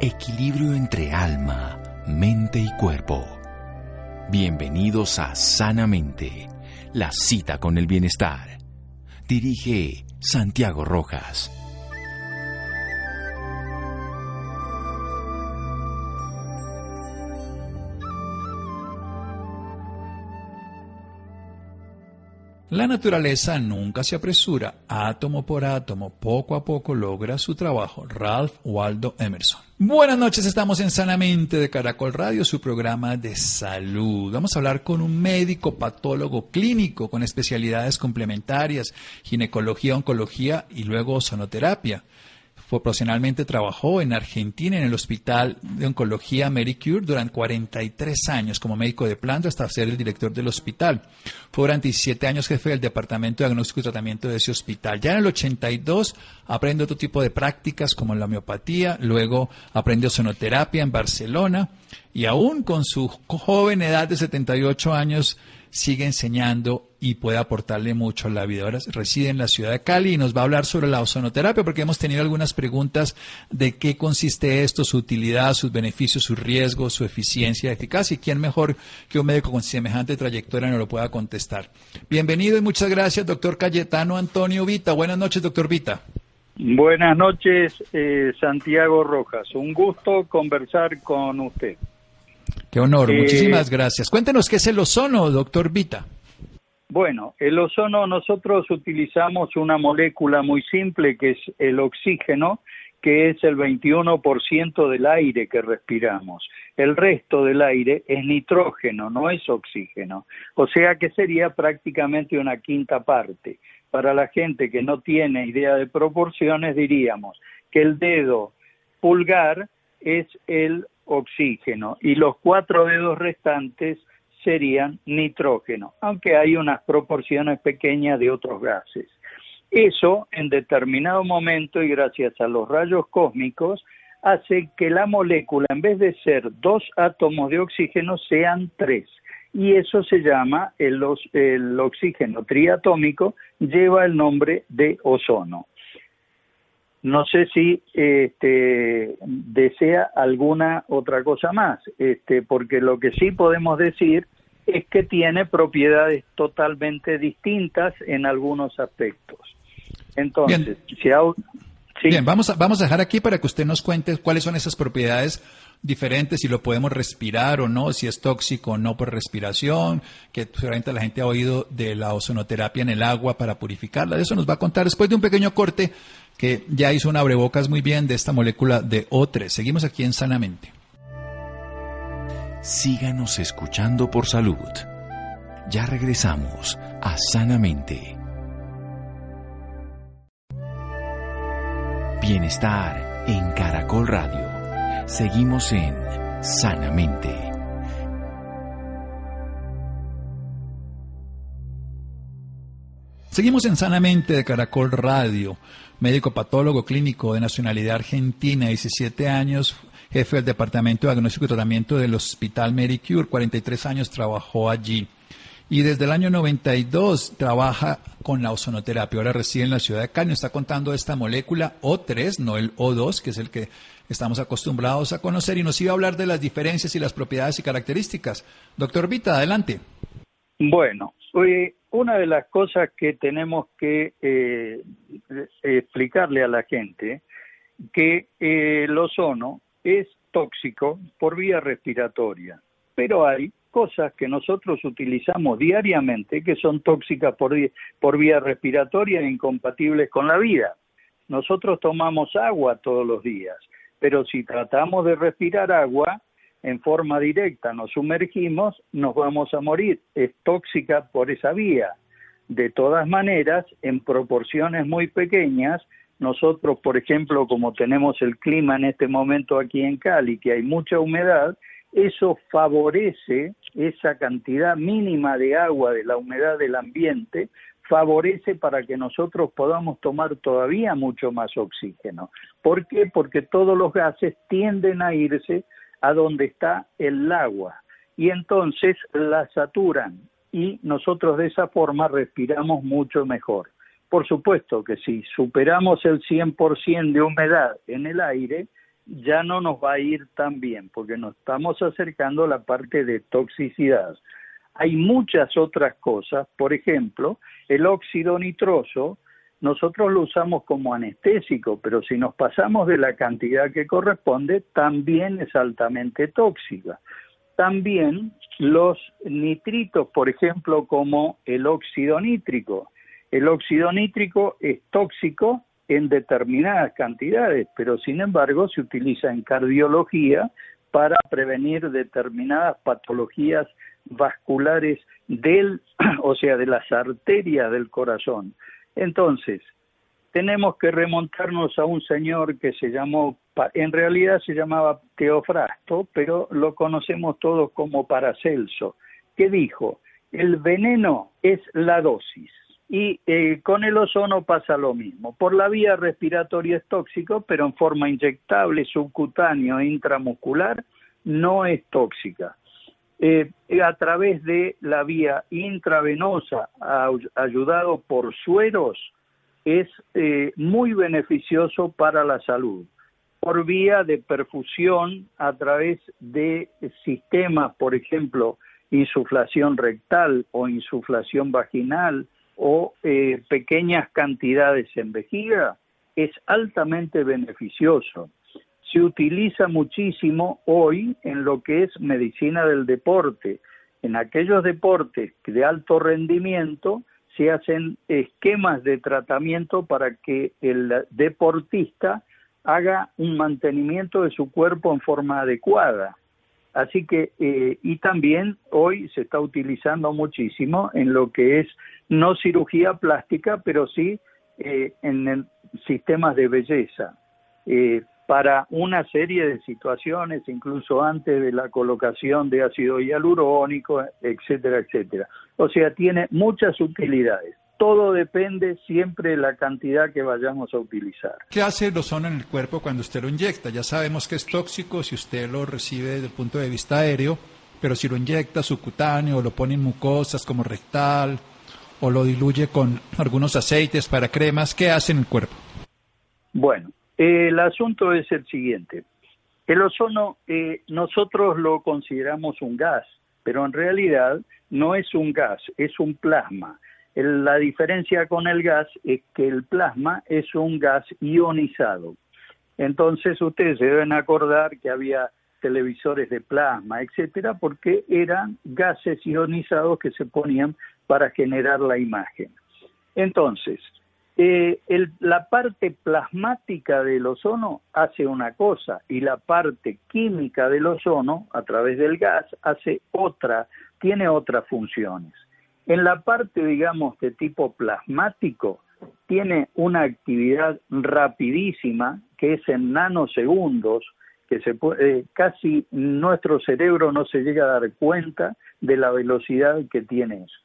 Equilibrio entre alma, mente y cuerpo. Bienvenidos a Sanamente, la cita con el bienestar. Dirige Santiago Rojas. La naturaleza nunca se apresura, átomo por átomo, poco a poco logra su trabajo. Ralph Waldo Emerson. Buenas noches, estamos en Sanamente de Caracol Radio, su programa de salud. Vamos a hablar con un médico patólogo clínico con especialidades complementarias, ginecología, oncología y luego sonoterapia. Profesionalmente trabajó en Argentina en el Hospital de Oncología Mary durante 43 años como médico de planta hasta ser el director del hospital. Fue durante 17 años jefe del Departamento de Diagnóstico y Tratamiento de ese hospital. Ya en el 82 aprende otro tipo de prácticas como la homeopatía, luego aprendió sonoterapia en Barcelona y aún con su joven edad de 78 años sigue enseñando y puede aportarle mucho a la vida. Ahora reside en la ciudad de Cali y nos va a hablar sobre la ozonoterapia porque hemos tenido algunas preguntas de qué consiste esto, su utilidad, sus beneficios, sus riesgos, su eficiencia, eficacia y quién mejor que un médico con semejante trayectoria no lo pueda contestar. Bienvenido y muchas gracias, doctor Cayetano Antonio Vita. Buenas noches, doctor Vita. Buenas noches, eh, Santiago Rojas. Un gusto conversar con usted. Qué honor, eh, muchísimas gracias. Cuéntenos qué es el ozono, doctor Vita. Bueno, el ozono nosotros utilizamos una molécula muy simple que es el oxígeno, que es el 21% del aire que respiramos. El resto del aire es nitrógeno, no es oxígeno. O sea que sería prácticamente una quinta parte. Para la gente que no tiene idea de proporciones, diríamos que el dedo pulgar es el oxígeno y los cuatro dedos restantes serían nitrógeno, aunque hay unas proporciones pequeñas de otros gases. Eso, en determinado momento y gracias a los rayos cósmicos, hace que la molécula, en vez de ser dos átomos de oxígeno, sean tres. Y eso se llama el, el oxígeno triatómico, lleva el nombre de ozono. No sé si este, desea alguna otra cosa más, este, porque lo que sí podemos decir es que tiene propiedades totalmente distintas en algunos aspectos. Entonces, si Bien, vamos a, vamos a dejar aquí para que usted nos cuente cuáles son esas propiedades diferentes, si lo podemos respirar o no, si es tóxico o no por respiración, que seguramente la gente ha oído de la ozonoterapia en el agua para purificarla. Eso nos va a contar después de un pequeño corte que ya hizo un abrebocas muy bien de esta molécula de O3. Seguimos aquí en Sanamente. Síganos escuchando por salud. Ya regresamos a Sanamente. Bienestar en Caracol Radio. Seguimos en Sanamente. Seguimos en Sanamente de Caracol Radio, médico patólogo clínico de nacionalidad argentina, 17 años, jefe del Departamento de Diagnóstico y Tratamiento del Hospital Mary Cure, 43 años trabajó allí. Y desde el año 92 trabaja con la ozonoterapia. Ahora reside en la ciudad de Cali. está contando esta molécula O3, no el O2, que es el que estamos acostumbrados a conocer. Y nos iba a hablar de las diferencias y las propiedades y características. Doctor Vita, adelante. Bueno, una de las cosas que tenemos que eh, explicarle a la gente que eh, el ozono es tóxico por vía respiratoria, pero hay cosas que nosotros utilizamos diariamente que son tóxicas por vía respiratoria e incompatibles con la vida. Nosotros tomamos agua todos los días, pero si tratamos de respirar agua, en forma directa nos sumergimos, nos vamos a morir. Es tóxica por esa vía. De todas maneras, en proporciones muy pequeñas, nosotros, por ejemplo, como tenemos el clima en este momento aquí en Cali, que hay mucha humedad, eso favorece esa cantidad mínima de agua de la humedad del ambiente, favorece para que nosotros podamos tomar todavía mucho más oxígeno. ¿Por qué? Porque todos los gases tienden a irse a donde está el agua y entonces la saturan y nosotros de esa forma respiramos mucho mejor. Por supuesto que si superamos el 100% de humedad en el aire, ya no nos va a ir tan bien, porque nos estamos acercando a la parte de toxicidad. Hay muchas otras cosas, por ejemplo, el óxido nitroso, nosotros lo usamos como anestésico, pero si nos pasamos de la cantidad que corresponde, también es altamente tóxica. También los nitritos, por ejemplo, como el óxido nítrico. El óxido nítrico es tóxico en determinadas cantidades, pero sin embargo se utiliza en cardiología para prevenir determinadas patologías vasculares del, o sea, de las arterias del corazón. Entonces, tenemos que remontarnos a un señor que se llamó, en realidad se llamaba Teofrasto, pero lo conocemos todos como Paracelso, que dijo, el veneno es la dosis. Y eh, con el ozono pasa lo mismo. Por la vía respiratoria es tóxico, pero en forma inyectable, subcutáneo intramuscular, no es tóxica. Eh, a través de la vía intravenosa, ayudado por sueros, es eh, muy beneficioso para la salud. Por vía de perfusión, a través de sistemas, por ejemplo, insuflación rectal o insuflación vaginal, o eh, pequeñas cantidades en vejiga es altamente beneficioso. Se utiliza muchísimo hoy en lo que es medicina del deporte. En aquellos deportes de alto rendimiento se hacen esquemas de tratamiento para que el deportista haga un mantenimiento de su cuerpo en forma adecuada. Así que, eh, y también hoy se está utilizando muchísimo en lo que es no cirugía plástica, pero sí eh, en sistemas de belleza, eh, para una serie de situaciones, incluso antes de la colocación de ácido hialurónico, etcétera, etcétera. O sea, tiene muchas utilidades todo depende siempre de la cantidad que vayamos a utilizar. ¿Qué hace el ozono en el cuerpo cuando usted lo inyecta? Ya sabemos que es tóxico si usted lo recibe desde el punto de vista aéreo, pero si lo inyecta subcutáneo o lo pone en mucosas como rectal o lo diluye con algunos aceites para cremas, ¿qué hace en el cuerpo? Bueno, el asunto es el siguiente. El ozono eh, nosotros lo consideramos un gas, pero en realidad no es un gas, es un plasma la diferencia con el gas es que el plasma es un gas ionizado. Entonces ustedes se deben acordar que había televisores de plasma, etcétera, porque eran gases ionizados que se ponían para generar la imagen. Entonces, eh, la parte plasmática del ozono hace una cosa y la parte química del ozono, a través del gas, hace otra, tiene otras funciones. En la parte, digamos, de tipo plasmático, tiene una actividad rapidísima que es en nanosegundos, que se eh, casi nuestro cerebro no se llega a dar cuenta de la velocidad que tiene eso.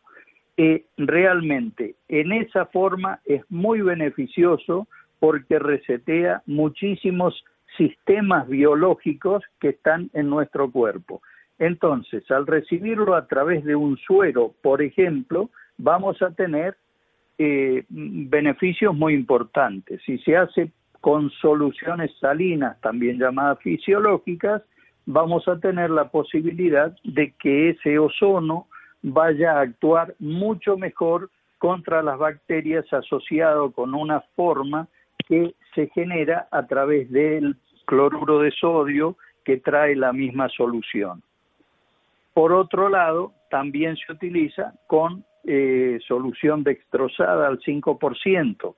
Eh, realmente, en esa forma es muy beneficioso porque resetea muchísimos sistemas biológicos que están en nuestro cuerpo. Entonces, al recibirlo a través de un suero, por ejemplo, vamos a tener eh, beneficios muy importantes. Si se hace con soluciones salinas, también llamadas fisiológicas, vamos a tener la posibilidad de que ese ozono vaya a actuar mucho mejor contra las bacterias asociado con una forma que se genera a través del cloruro de sodio que trae la misma solución. Por otro lado, también se utiliza con eh, solución dextrosada al 5%.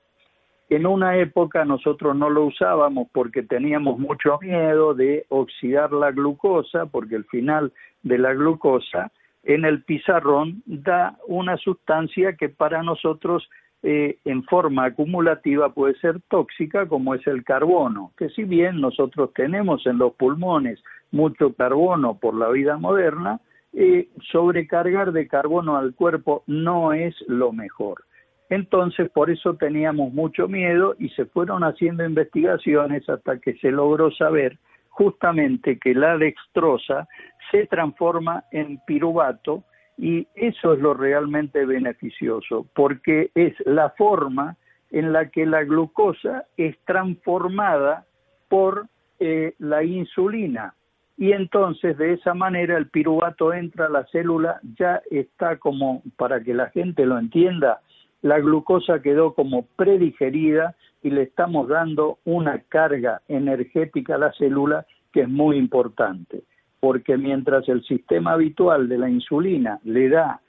En una época nosotros no lo usábamos porque teníamos mucho miedo de oxidar la glucosa, porque el final de la glucosa en el pizarrón da una sustancia que para nosotros eh, en forma acumulativa puede ser tóxica, como es el carbono, que si bien nosotros tenemos en los pulmones mucho carbono por la vida moderna, eh, sobrecargar de carbono al cuerpo no es lo mejor. Entonces, por eso teníamos mucho miedo y se fueron haciendo investigaciones hasta que se logró saber justamente que la dextrosa se transforma en piruvato y eso es lo realmente beneficioso, porque es la forma en la que la glucosa es transformada por eh, la insulina. Y entonces de esa manera el piruvato entra a la célula, ya está como, para que la gente lo entienda, la glucosa quedó como predigerida y le estamos dando una carga energética a la célula que es muy importante, porque mientras el sistema habitual de la insulina le da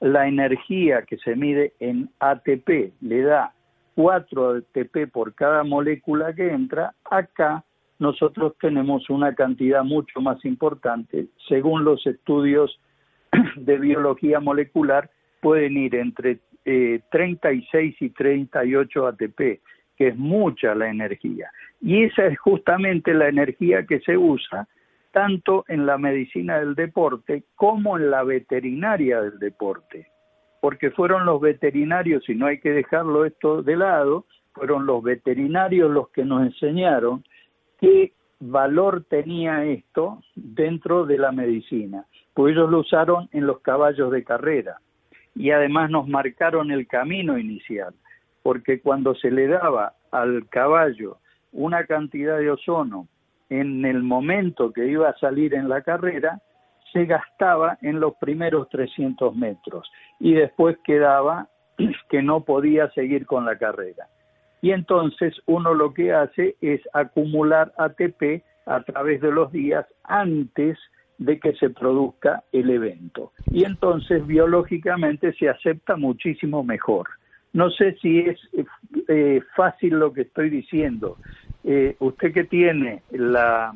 la energía que se mide en ATP, le da 4 ATP por cada molécula que entra, acá nosotros tenemos una cantidad mucho más importante. Según los estudios de biología molecular, pueden ir entre 36 eh, y 38 ATP, que es mucha la energía. Y esa es justamente la energía que se usa tanto en la medicina del deporte como en la veterinaria del deporte, porque fueron los veterinarios, y no hay que dejarlo esto de lado, fueron los veterinarios los que nos enseñaron qué valor tenía esto dentro de la medicina, pues ellos lo usaron en los caballos de carrera y además nos marcaron el camino inicial, porque cuando se le daba al caballo una cantidad de ozono en el momento que iba a salir en la carrera, se gastaba en los primeros 300 metros y después quedaba que no podía seguir con la carrera. Y entonces uno lo que hace es acumular ATP a través de los días antes de que se produzca el evento. Y entonces biológicamente se acepta muchísimo mejor. No sé si es eh, fácil lo que estoy diciendo. Eh, usted que tiene la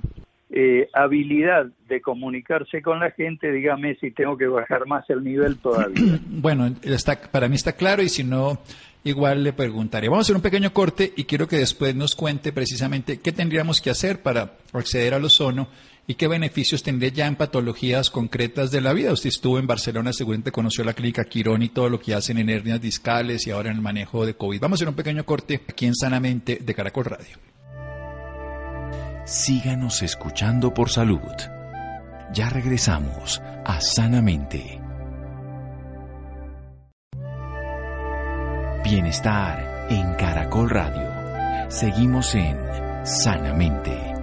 eh, habilidad de comunicarse con la gente, dígame si tengo que bajar más el nivel todavía. Bueno, está, para mí está claro y si no, igual le preguntaré. Vamos a hacer un pequeño corte y quiero que después nos cuente precisamente qué tendríamos que hacer para acceder al ozono y qué beneficios tendría ya en patologías concretas de la vida. Usted estuvo en Barcelona, seguramente conoció la clínica Quirón y todo lo que hacen en hernias discales y ahora en el manejo de COVID. Vamos a hacer un pequeño corte aquí en Sanamente de Caracol Radio. Síganos escuchando por salud. Ya regresamos a Sanamente. Bienestar en Caracol Radio. Seguimos en Sanamente.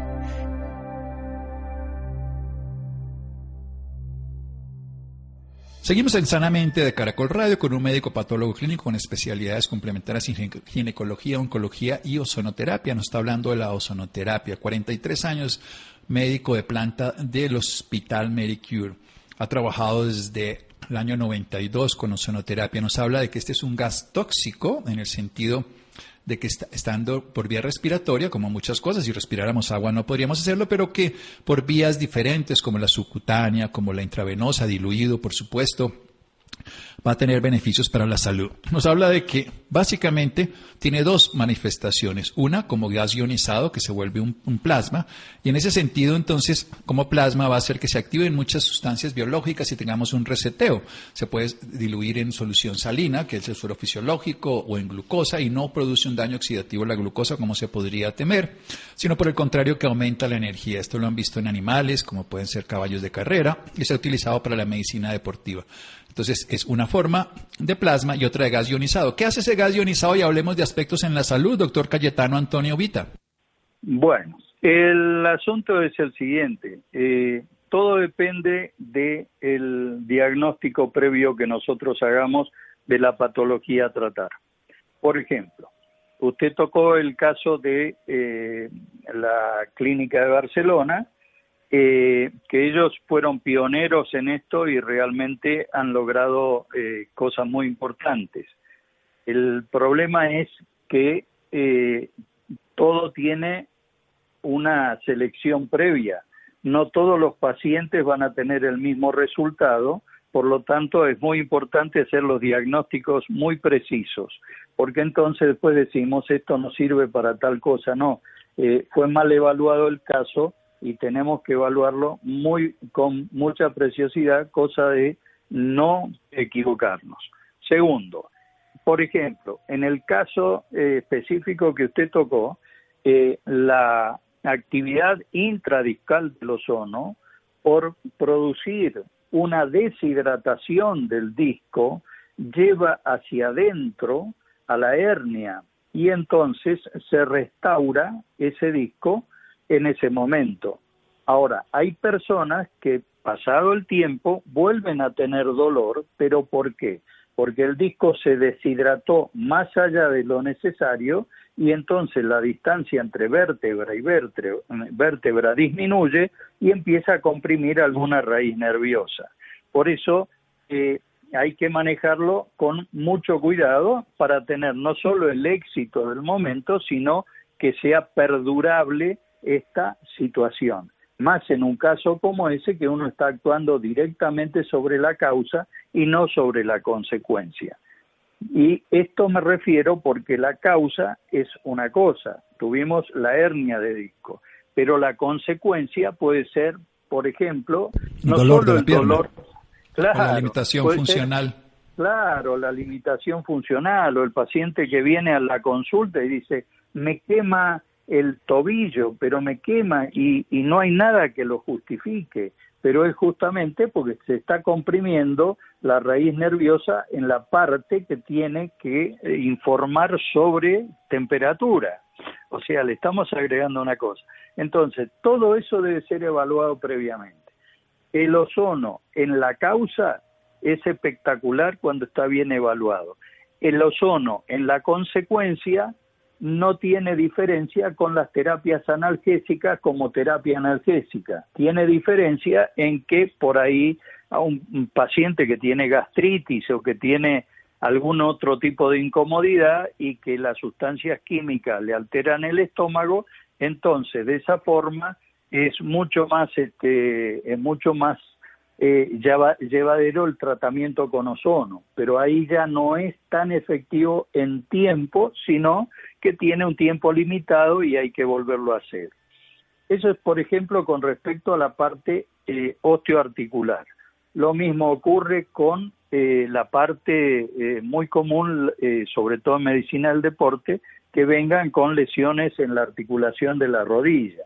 Seguimos en Sanamente de Caracol Radio con un médico patólogo clínico con especialidades complementarias en ginecología, oncología y ozonoterapia. Nos está hablando de la ozonoterapia. 43 años, médico de planta del Hospital Medicure. Ha trabajado desde el año 92 con ozonoterapia. Nos habla de que este es un gas tóxico en el sentido de que estando por vía respiratoria, como muchas cosas, si respiráramos agua no podríamos hacerlo, pero que por vías diferentes como la subcutánea, como la intravenosa, diluido, por supuesto, va a tener beneficios para la salud. Nos habla de que básicamente tiene dos manifestaciones. Una como gas ionizado que se vuelve un, plasma y en ese sentido entonces como plasma va a hacer que se activen muchas sustancias biológicas y tengamos un reseteo. Se puede diluir en solución salina, que es el suero fisiológico, o en glucosa y no produce un daño oxidativo a la glucosa como se podría temer, sino por el contrario que aumenta la energía. Esto lo han visto en animales como pueden ser caballos de carrera y se ha utilizado para la medicina deportiva. Entonces es una forma de plasma y otra de gas ionizado. ¿Qué hace ese gas ionizado? Y hablemos de aspectos en la salud, doctor Cayetano Antonio Vita. Bueno, el asunto es el siguiente. Eh, todo depende del diagnóstico previo que nosotros hagamos de la patología a tratar. Por ejemplo, usted tocó el caso de eh, la clínica de Barcelona, eh, que ellos fueron pioneros en esto y realmente han logrado eh, cosas muy importantes. El problema es que eh, todo tiene una selección previa. No todos los pacientes van a tener el mismo resultado, por lo tanto es muy importante hacer los diagnósticos muy precisos, porque entonces después decimos esto no sirve para tal cosa, no, fue mal evaluado el caso, y tenemos que evaluarlo muy con mucha preciosidad, cosa de no equivocarnos. Segundo, por ejemplo, en el caso eh, específico que usted tocó, eh, la actividad intradiscal del ozono por producir una deshidratación del disco lleva hacia adentro a la hernia y entonces se restaura ese disco en ese momento. Ahora, hay personas que pasado el tiempo vuelven a tener dolor, pero ¿por qué? Porque el disco se deshidrató más allá de lo necesario y entonces la distancia entre vértebra y vértebra, disminuye y empieza a comprimir alguna raíz nerviosa. Por eso eh, hay que manejarlo con mucho cuidado para tener no solo el éxito del momento, sino que sea perdurable esta situación. Más en un caso como ese que uno está actuando directamente sobre la causa y no sobre la consecuencia. Y esto me refiero porque la causa es una cosa, tuvimos la hernia de disco, pero la consecuencia puede ser, por ejemplo, no solo el dolor, claro, la limitación funcional. claro, la limitación funcional o el paciente que viene a la consulta y dice, me quema el tobillo, pero me quema y, y no hay nada que lo justifique pero es justamente porque se está comprimiendo la raíz nerviosa en la parte que tiene que eh, informar sobre temperatura. O sea, le estamos agregando una cosa. Entonces, todo eso debe ser evaluado previamente. El ozono en la causa es espectacular cuando está bien evaluado. El ozono en la consecuencia no tiene diferencia con las terapias analgésicas como terapia analgésica. Tiene diferencia en que por ahí a un paciente que tiene gastritis o que tiene algún otro tipo de incomodidad y que las sustancias químicas le alteran el estómago, entonces de esa forma es mucho más este es mucho más eh, llevadero el tratamiento con ozono, pero ahí ya no es tan efectivo en tiempo, sino que tiene un tiempo limitado y hay que volverlo a hacer. Eso es, por ejemplo, con respecto a la parte eh, osteoarticular. Lo mismo ocurre con eh, la parte eh, muy común, sobre todo en medicina del deporte, que vengan con lesiones en la articulación de la rodilla.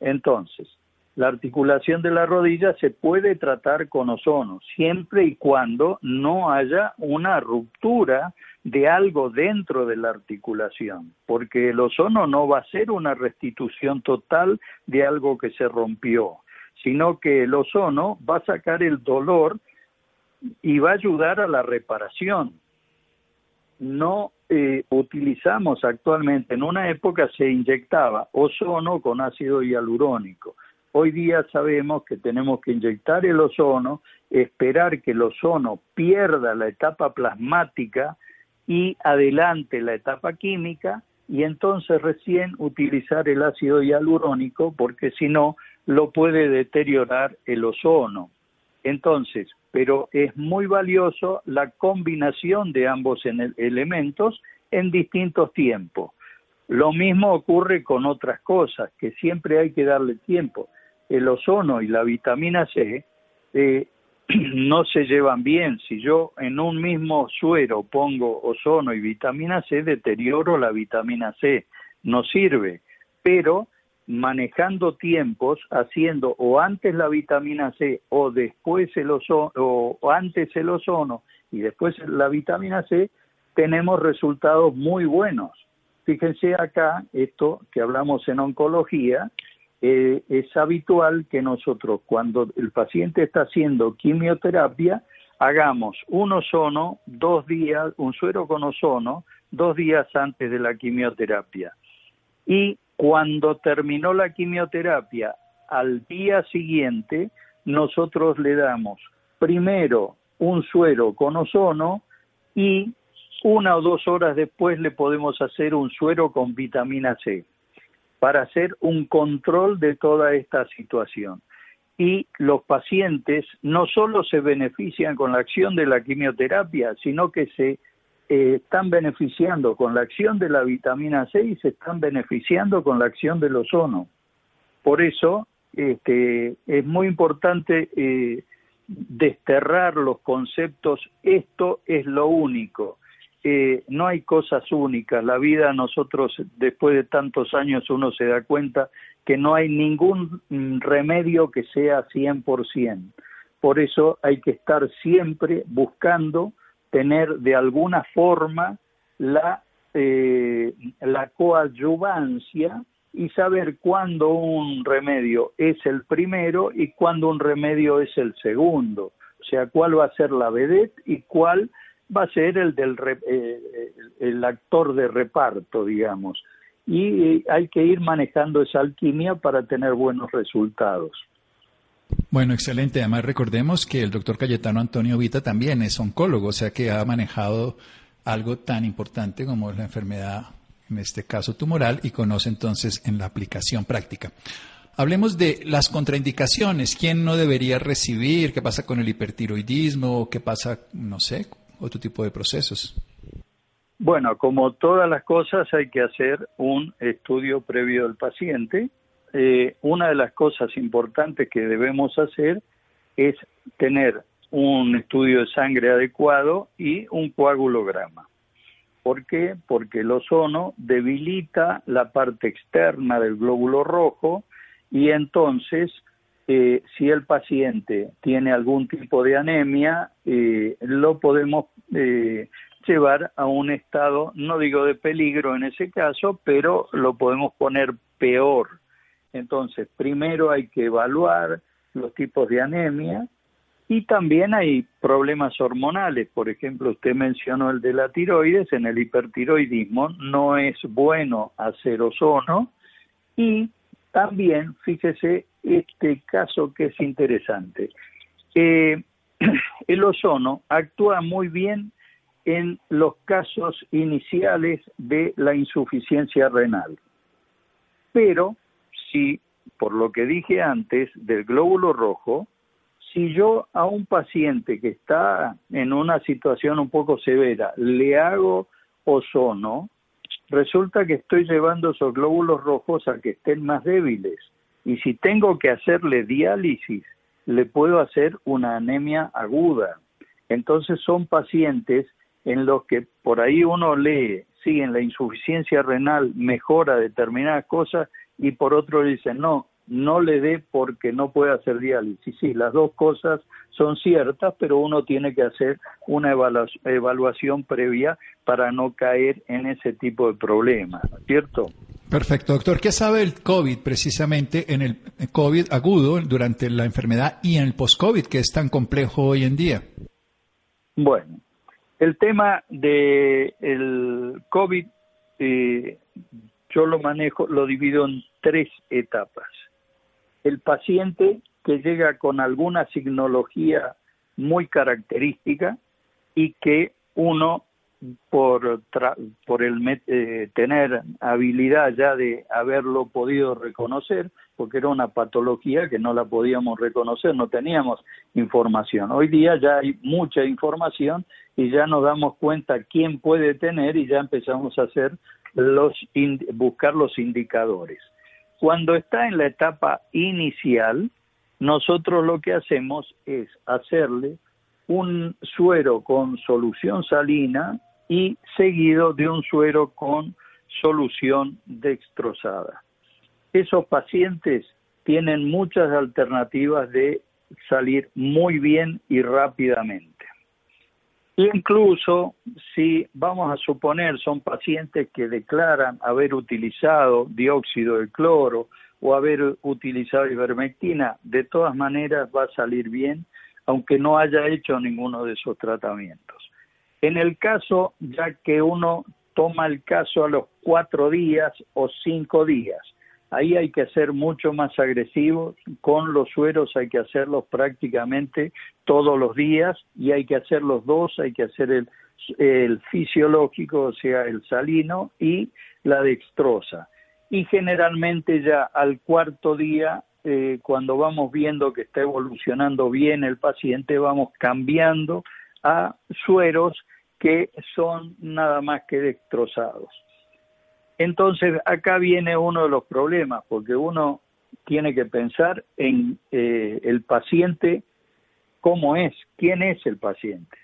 Entonces, la articulación de la rodilla se puede tratar con ozono, siempre y cuando no haya una ruptura de algo dentro de la articulación, porque el ozono no va a ser una restitución total de algo que se rompió, sino que el ozono va a sacar el dolor y va a ayudar a la reparación. No eh, utilizamos actualmente, en una época se inyectaba ozono con ácido hialurónico. Hoy día sabemos que tenemos que inyectar el ozono, esperar que el ozono pierda la etapa plasmática y adelante la etapa química y entonces recién utilizar el ácido hialurónico porque si no lo puede deteriorar el ozono. Entonces, pero es muy valioso la combinación de ambos elementos en distintos tiempos. Lo mismo ocurre con otras cosas, que siempre hay que darle tiempo. El ozono y la vitamina C eh, no se llevan bien. Si yo en un mismo suero pongo ozono y vitamina C, deterioro la vitamina C. No sirve. Pero manejando tiempos, haciendo o antes la vitamina C o después el ozono, o antes el ozono y después la vitamina C, tenemos resultados muy buenos. Fíjense acá, esto que hablamos en oncología, eh, es habitual que nosotros cuando el paciente está haciendo quimioterapia hagamos un ozono dos días, un suero con ozono dos días antes de la quimioterapia. Y cuando terminó la quimioterapia, al día siguiente, nosotros le damos primero un suero con ozono y una o dos horas después le podemos hacer un suero con vitamina C para hacer un control de toda esta situación. Y los pacientes no solo se benefician con la acción de la quimioterapia, sino que se eh, están beneficiando con la acción de la vitamina C y se están beneficiando con la acción del ozono. Por eso este, es muy importante eh, desterrar los conceptos esto es lo único no hay cosas únicas. La vida, nosotros, después de tantos años, uno se da cuenta que no hay ningún mm, remedio que sea 100%. Por eso hay que estar siempre buscando tener de alguna forma la, eh, la coadyuvancia y saber cuándo un remedio es el primero y cuándo un remedio es el segundo. O sea, cuál va a ser la vedette y cuál va a ser el del eh, el actor de reparto, digamos. Y eh, hay que ir manejando esa alquimia para tener buenos resultados. Bueno, excelente. Además, recordemos que el doctor Cayetano Antonio Vita también es oncólogo, o sea que ha manejado algo tan importante como la enfermedad, en este caso tumoral, y conoce entonces en la aplicación práctica. Hablemos de las contraindicaciones. ¿Quién no debería recibir? ¿Qué pasa con el hipertiroidismo? ¿Qué pasa, no sé, otro tipo de procesos? Bueno, como todas las cosas hay que hacer un estudio previo del paciente. Eh, una de las cosas importantes que debemos hacer es tener un estudio de sangre adecuado y un coagulograma. ¿Por qué? Porque el ozono debilita la parte externa del glóbulo rojo y entonces eh, si el paciente tiene algún tipo de anemia, eh, lo podemos eh, llevar a un estado, no digo de peligro en ese caso, pero lo podemos poner peor. Entonces, primero hay que evaluar los tipos de anemia y también hay problemas hormonales. Por ejemplo, usted mencionó el de la tiroides. En el hipertiroidismo no es bueno hacer ozono y también, fíjese, este caso que es interesante. Eh, el ozono actúa muy bien en los casos iniciales de la insuficiencia renal. Pero si, por lo que dije antes del glóbulo rojo, si yo a un paciente que está en una situación un poco severa le hago ozono, resulta que estoy llevando esos glóbulos rojos a que estén más débiles. Y si tengo que hacerle diálisis, le puedo hacer una anemia aguda. Entonces son pacientes en los que por ahí uno lee, sí, en la insuficiencia renal mejora determinadas cosas y por otro dice, no, no le dé porque no puede hacer diálisis. Sí, las dos cosas son ciertas, pero uno tiene que hacer una evaluación previa para no caer en ese tipo de problemas, ¿cierto? Perfecto, doctor. ¿Qué sabe el COVID precisamente en el COVID agudo durante la enfermedad y en el post-COVID que es tan complejo hoy en día? Bueno, el tema del el COVID eh, yo lo manejo, lo divido en tres etapas el paciente que llega con alguna signología muy característica y que uno por, por el eh, tener habilidad ya de haberlo podido reconocer, porque era una patología que no la podíamos reconocer, no teníamos información. Hoy día ya hay mucha información y ya nos damos cuenta quién puede tener y ya empezamos a hacer los buscar los indicadores. Cuando está en la etapa inicial, nosotros lo que hacemos es hacerle un suero con solución salina y seguido de un suero con solución dextrosada. Esos pacientes tienen muchas alternativas de salir muy bien y rápidamente. Incluso si vamos a suponer son pacientes que declaran haber utilizado dióxido de cloro o haber utilizado ivermectina, de todas maneras va a salir bien, aunque no haya hecho ninguno de esos tratamientos. En el caso, ya que uno toma el caso a los cuatro días o cinco días, Ahí hay que ser mucho más agresivos, con los sueros hay que hacerlos prácticamente todos los días y hay que hacer los dos, hay que hacer el, fisiológico, o sea, el salino y la dextrosa. Y generalmente ya al cuarto día, eh, cuando vamos viendo que está evolucionando bien el paciente, vamos cambiando a sueros que son nada más que dextrosados. Entonces, acá viene uno de los problemas, porque uno tiene que pensar en eh, el paciente, cómo es, quién es el paciente.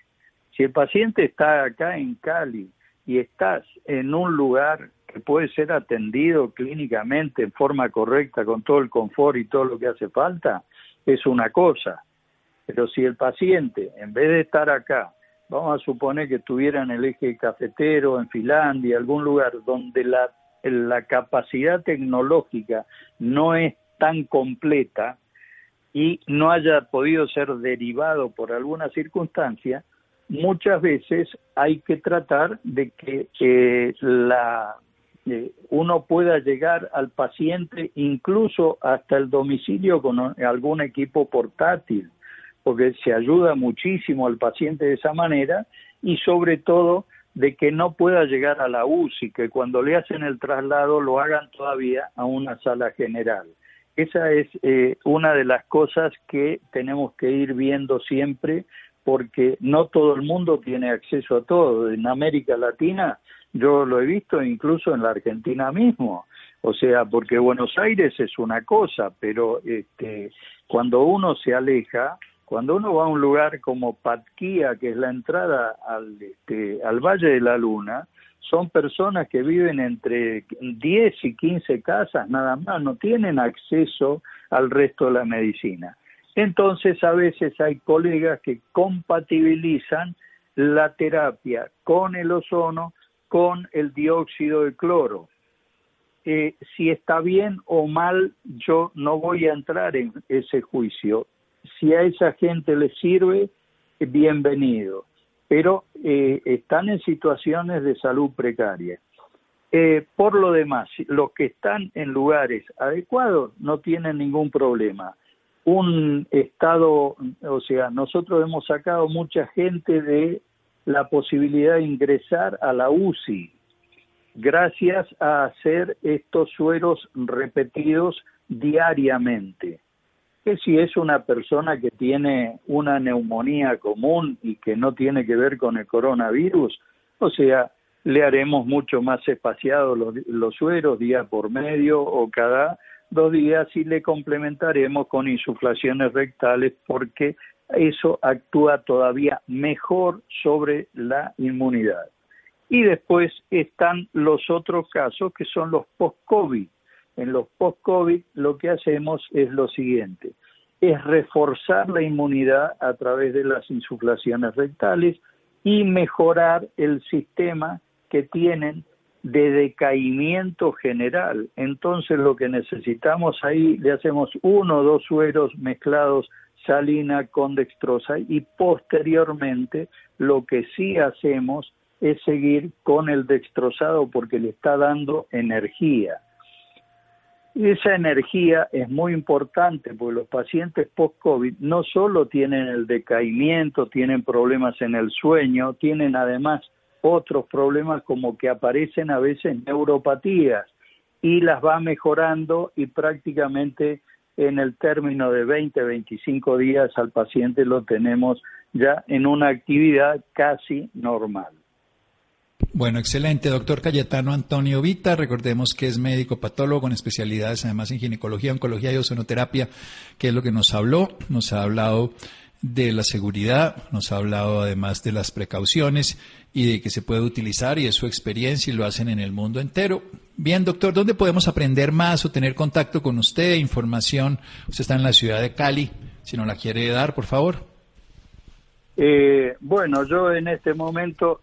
Si el paciente está acá en Cali y estás en un lugar que puede ser atendido clínicamente en forma correcta, con todo el confort y todo lo que hace falta, es una cosa. Pero si el paciente, en vez de estar acá, vamos a suponer que estuviera en el eje cafetero, en Finlandia, algún lugar donde la la capacidad tecnológica no es tan completa y no haya podido ser derivado por alguna circunstancia, muchas veces hay que tratar de que eh, la, eh, uno pueda llegar al paciente incluso hasta el domicilio con algún equipo portátil, porque se ayuda muchísimo al paciente de esa manera y sobre todo de que no pueda llegar a la UCI, que cuando le hacen el traslado lo hagan todavía a una sala general. Esa es eh, una de las cosas que tenemos que ir viendo siempre porque no todo el mundo tiene acceso a todo. En América Latina yo lo he visto incluso en la Argentina mismo. O sea, porque Buenos Aires es una cosa, pero este, cuando uno se aleja, cuando uno va a un lugar como Patquía, que es la entrada al, este, al Valle de la Luna, son personas que viven entre 10 y 15 casas nada más, no tienen acceso al resto de la medicina. Entonces a veces hay colegas que compatibilizan la terapia con el ozono, con el dióxido de cloro. Eh, si está bien o mal, yo no voy a entrar en ese juicio. Si a esa gente le sirve, bienvenido. Pero eh, están en situaciones de salud precaria. Eh, por lo demás, los que están en lugares adecuados no tienen ningún problema un estado, o sea, nosotros hemos sacado mucha gente de la posibilidad de ingresar a la UCI gracias a hacer estos sueros repetidos diariamente. Que si es una persona que tiene una neumonía común y que no tiene que ver con el coronavirus, o sea, le haremos mucho más espaciados los, los sueros día por medio o cada dos días y le complementaremos con insuflaciones rectales porque eso actúa todavía mejor sobre la inmunidad. Y después están los otros casos que son los post-COVID. En los post-COVID lo que hacemos es lo siguiente, es reforzar la inmunidad a través de las insuflaciones rectales y mejorar el sistema que tienen de decaimiento general. Entonces lo que necesitamos ahí, le hacemos uno o dos sueros mezclados salina con dextrosa y posteriormente lo que sí hacemos es seguir con el dextrosado porque le está dando energía. Esa energía es muy importante porque los pacientes post-COVID no solo tienen el decaimiento, tienen problemas en el sueño, tienen además otros problemas como que aparecen a veces neuropatías y las va mejorando y prácticamente en el término de 20, 25 días al paciente lo tenemos ya en una actividad casi normal. Bueno, excelente, doctor Cayetano Antonio Vita. Recordemos que es médico patólogo con especialidades además en ginecología, oncología y ozonoterapia, que es lo que nos habló. Nos ha hablado de la seguridad, nos ha hablado además de las precauciones y de que se puede utilizar y de su experiencia y lo hacen en el mundo entero. Bien, doctor, ¿dónde podemos aprender más o tener contacto con usted, información? Usted está en la ciudad de Cali, si no la quiere dar, por favor. Eh, bueno, yo en este momento,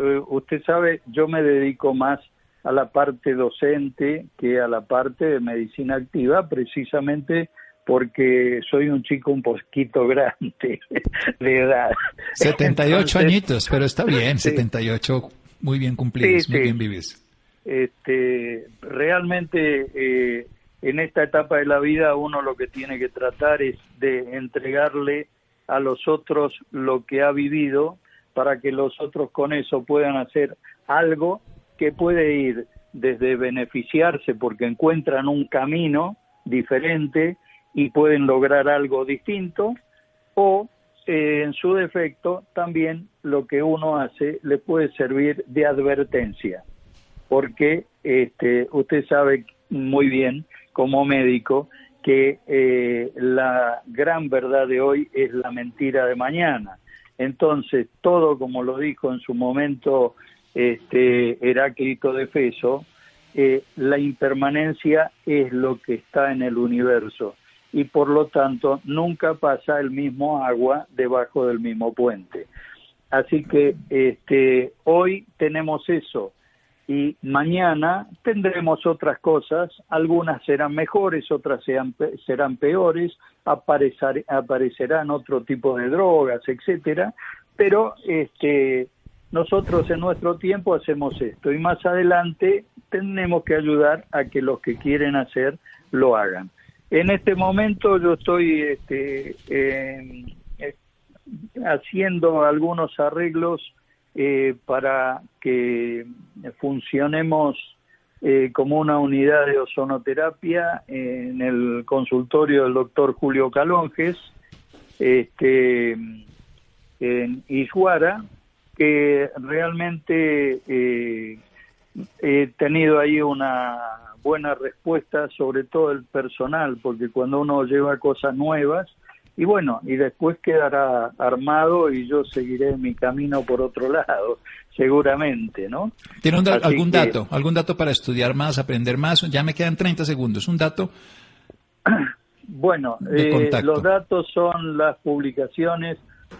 eh, usted sabe, yo me dedico más a la parte docente que a la parte de medicina activa, precisamente porque soy un chico un poquito grande de edad. 78 añitos, pero está bien, 78 muy bien cumplidos, muy bien vividos. Este, realmente eh, en esta etapa de la vida uno lo que tiene que tratar es de entregarle a los otros lo que ha vivido para que los otros con eso puedan hacer algo que puede ir desde beneficiarse porque encuentran un camino diferente y pueden lograr algo distinto o eh, en su defecto también lo que uno hace le puede servir de advertencia porque este, usted sabe muy bien como médico que eh, la gran verdad de hoy es la mentira de mañana. Entonces, todo como lo dijo en su momento este, Heráclito de Feso, eh, la impermanencia es lo que está en el universo y por lo tanto nunca pasa el mismo agua debajo del mismo puente. Así que este, hoy tenemos eso y mañana tendremos otras cosas, algunas serán mejores, otras serán peores, aparecerán otro tipo de drogas, etcétera, pero este nosotros en nuestro tiempo hacemos esto y más adelante tenemos que ayudar a que los que quieren hacer lo hagan. En este momento yo estoy este, haciendo algunos arreglos eh, para que funcionemos eh, como una unidad de ozonoterapia en el consultorio del doctor Julio Calonges este, en Ishuara, que realmente eh, he tenido ahí una buena respuesta, sobre todo el personal, porque cuando uno lleva cosas nuevas, y bueno, y después quedará armado y yo seguiré mi camino por otro lado, seguramente, ¿no? ¿Tiene algún dato, algún dato para estudiar más, aprender más? Ya me quedan 30 segundos, un dato. Bueno, eh, los datos son las publicaciones,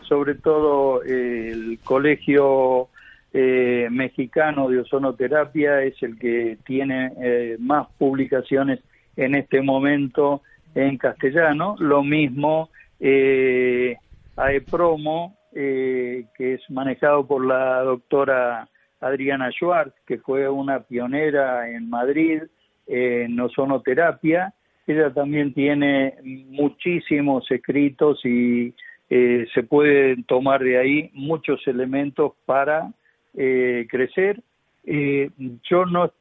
sobre todo eh, el Colegio eh, Mexicano de Ozonoterapia es el que tiene más publicaciones en este momento en castellano, lo mismo eh, AEPROMO, eh, que es manejado por la doctora Adriana Schwartz, que fue una pionera en Madrid en ozonoterapia. Ella también tiene muchísimos escritos y eh, se pueden tomar de ahí muchos elementos para eh, crecer. Eh, yo no,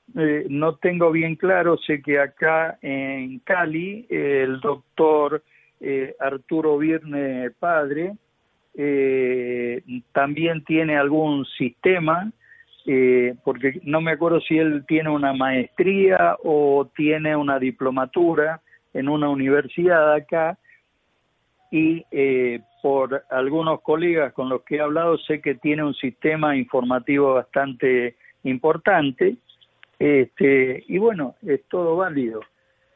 no tengo bien claro, sé que acá en Cali el doctor eh, Arturo Virne padre, eh, también tiene algún sistema, eh, porque no me acuerdo si él tiene una maestría o tiene una diplomatura en una universidad acá, y por algunos colegas con los que he hablado sé que tiene un sistema informativo bastante importante, este, y bueno, es todo válido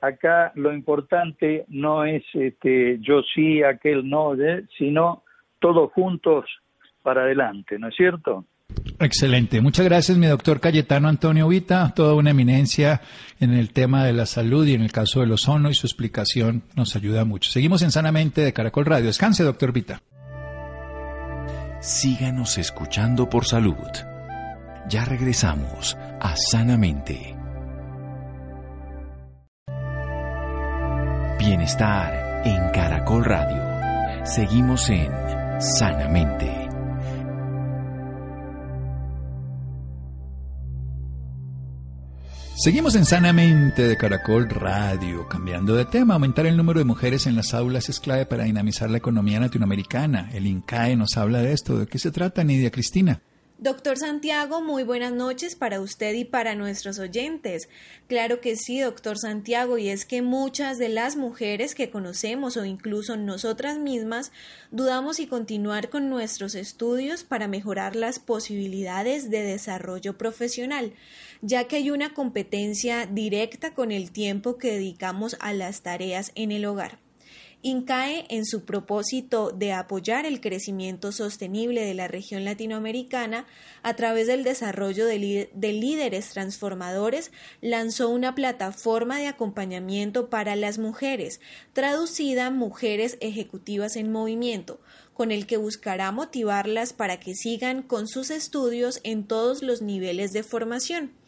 acá lo importante no es este, yo sí, aquel no, ¿eh? sino todos juntos para adelante, ¿no es cierto? Excelente. Muchas gracias, mi doctor Cayetano Antonio Vita, toda una eminencia en el tema de la salud y en el caso del ozono y su explicación nos ayuda mucho. Seguimos en Sanamente de Caracol Radio. Descanse, doctor Vita. Síganos escuchando por salud. Ya regresamos a Sanamente. Bienestar en Caracol Radio. Seguimos en Sanamente. Seguimos en Sanamente de Caracol Radio, cambiando de tema. Aumentar el número de mujeres en las aulas es clave para dinamizar la economía latinoamericana. El INCAE nos habla de esto. ¿De qué se trata, Nidia Cristina? Doctor Santiago, muy buenas noches para usted y para nuestros oyentes. Claro que sí, doctor Santiago, y es que muchas de las mujeres que conocemos o incluso nosotras mismas dudamos y continuar con nuestros estudios para mejorar las posibilidades de desarrollo profesional, ya que hay una competencia directa con el tiempo que dedicamos a las tareas en el hogar. INCAE, en su propósito de apoyar el crecimiento sostenible de la región latinoamericana a través del desarrollo de, líderes transformadores, lanzó una plataforma de acompañamiento para las mujeres, traducida Mujeres Ejecutivas en Movimiento, con el que buscará motivarlas para que sigan con sus estudios en todos los niveles de formación.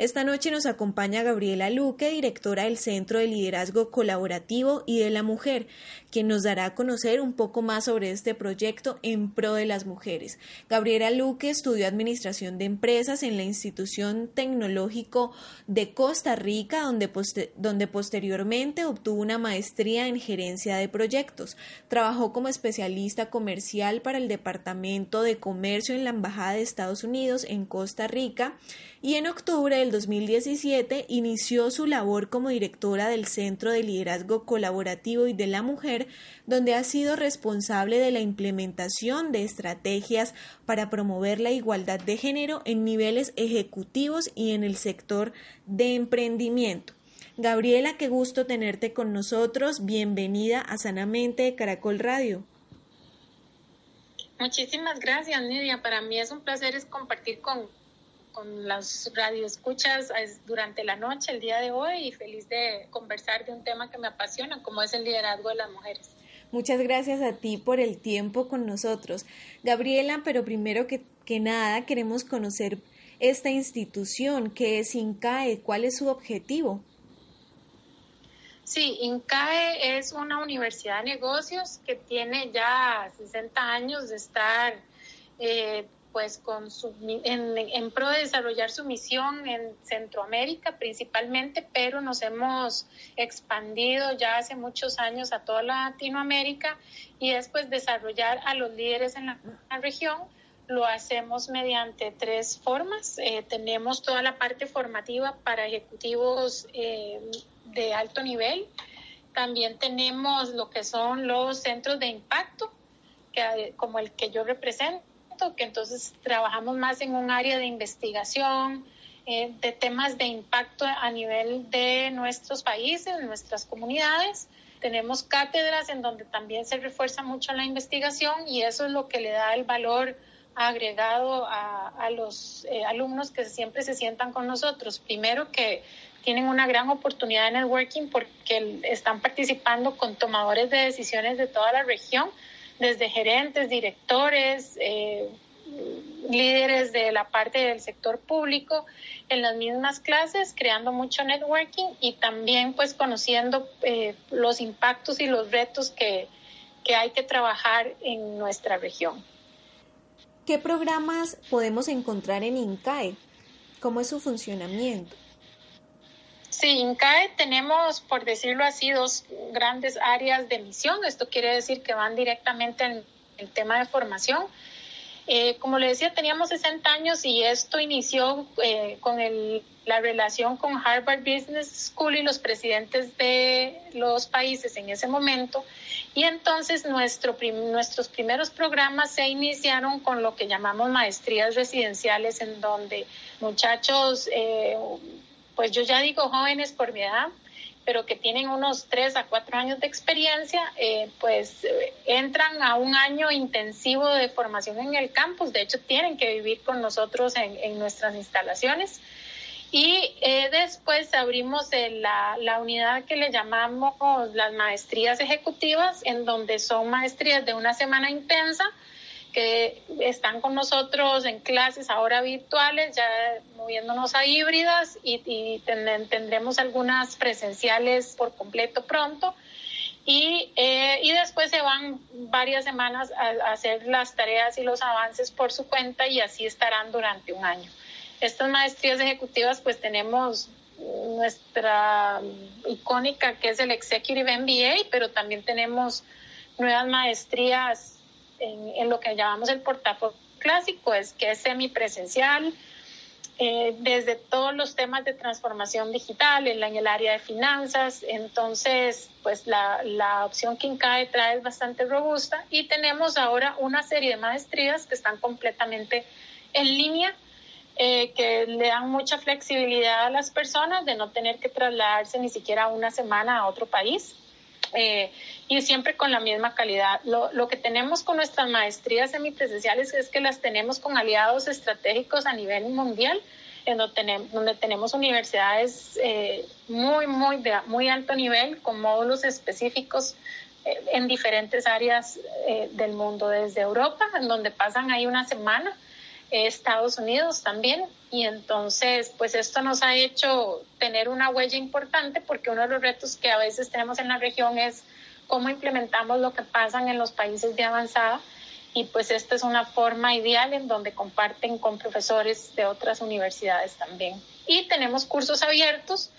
Esta noche nos acompaña Gabriela Luque, directora del Centro de Liderazgo Colaborativo y de la Mujer, quien nos dará a conocer un poco más sobre este proyecto en pro de las mujeres. Gabriela Luque estudió Administración de Empresas en la Institución Tecnológico de Costa Rica, donde, donde posteriormente obtuvo una maestría en Gerencia de Proyectos. Trabajó como especialista comercial para el Departamento de Comercio en la Embajada de Estados Unidos en Costa Rica y en octubre del 2017 inició su labor como directora del Centro de Liderazgo Colaborativo y de la Mujer, donde ha sido responsable de la implementación de estrategias para promover la igualdad de género en niveles ejecutivos y en el sector de emprendimiento. Gabriela, qué gusto tenerte con nosotros. Bienvenida a Sanamente de Caracol Radio. Muchísimas gracias, Nidia. Para mí es un placer compartir con, con las radioescuchas durante la noche, el día de hoy, y feliz de conversar de un tema que me apasiona, como es el liderazgo de las mujeres. Muchas gracias a ti por el tiempo con nosotros. Gabriela, pero primero que, que nada queremos conocer esta institución, que es INCAE, cuál es su objetivo. Sí, INCAE es una universidad de negocios que tiene ya 60 años de estar eh, pues con su, en, en, pro de desarrollar su misión en Centroamérica principalmente, pero nos hemos expandido ya hace muchos años a toda Latinoamérica y es pues desarrollar a los líderes en la, región. Lo hacemos mediante tres formas. Eh, tenemos toda la parte formativa para ejecutivos eh, de alto nivel. También tenemos lo que son los centros de impacto, que, como el que yo represento que entonces trabajamos más en un área de investigación, eh, de temas de impacto a nivel de nuestros países, nuestras comunidades. Tenemos cátedras en donde también se refuerza mucho la investigación y eso es lo que le da el valor agregado a, a los eh, alumnos que siempre se sientan con nosotros. Primero que tienen una gran oportunidad de networking porque están participando con tomadores de decisiones de toda la región desde gerentes, directores, eh, líderes de la parte del sector público en las mismas clases, creando mucho networking y también pues conociendo eh, los impactos y los retos que, que hay que trabajar en nuestra región. ¿Qué programas podemos encontrar en INCAE? ¿Cómo es su funcionamiento? Sí, INCAE tenemos, por decirlo así, dos grandes áreas de misión. Esto quiere decir que van directamente en el tema de formación. Eh, como le decía, teníamos 60 años y esto inició eh, con el, la relación con Harvard Business School y los presidentes de los países en ese momento. Y entonces nuestro nuestros primeros programas se iniciaron con lo que llamamos maestrías residenciales, en donde muchachos eh, pues yo ya digo jóvenes por mi edad, pero que tienen unos tres a cuatro años de experiencia, eh, pues eh, entran a un año intensivo de formación en el campus. De hecho, tienen que vivir con nosotros en, nuestras instalaciones. Y eh, después abrimos la, la, unidad que le llamamos las maestrías ejecutivas, en donde son maestrías de una semana intensa que están con nosotros en clases ahora virtuales, ya moviéndonos a híbridas y, tendremos algunas presenciales por completo pronto. Y, eh, y después se van varias semanas a, hacer las tareas y los avances por su cuenta y así estarán durante un año. Estas maestrías ejecutivas pues tenemos nuestra icónica que es el Executive MBA, pero también tenemos nuevas maestrías en, lo que llamamos el portafolio clásico, es que es semipresencial, eh, desde todos los temas de transformación digital en, en, el área de finanzas. Entonces, pues la, la opción que INCAE trae es bastante robusta y tenemos ahora una serie de maestrías que están completamente en línea. Eh, que le dan mucha flexibilidad a las personas de no tener que trasladarse ni siquiera una semana a otro país. Eh, y siempre con la misma calidad. Lo, lo, que tenemos con nuestras maestrías semipresenciales es que las tenemos con aliados estratégicos a nivel mundial, en donde tenemos, universidades eh, muy, muy de muy alto nivel, con módulos específicos eh, en diferentes áreas del mundo, desde Europa, en donde pasan ahí una semana, Estados Unidos también, y entonces, pues esto nos ha hecho tener una huella importante porque uno de los retos que a veces tenemos en la región es cómo implementamos lo que pasa en los países de avanzada y pues esta es una forma ideal en donde comparten con profesores de otras universidades también. Y tenemos cursos abiertos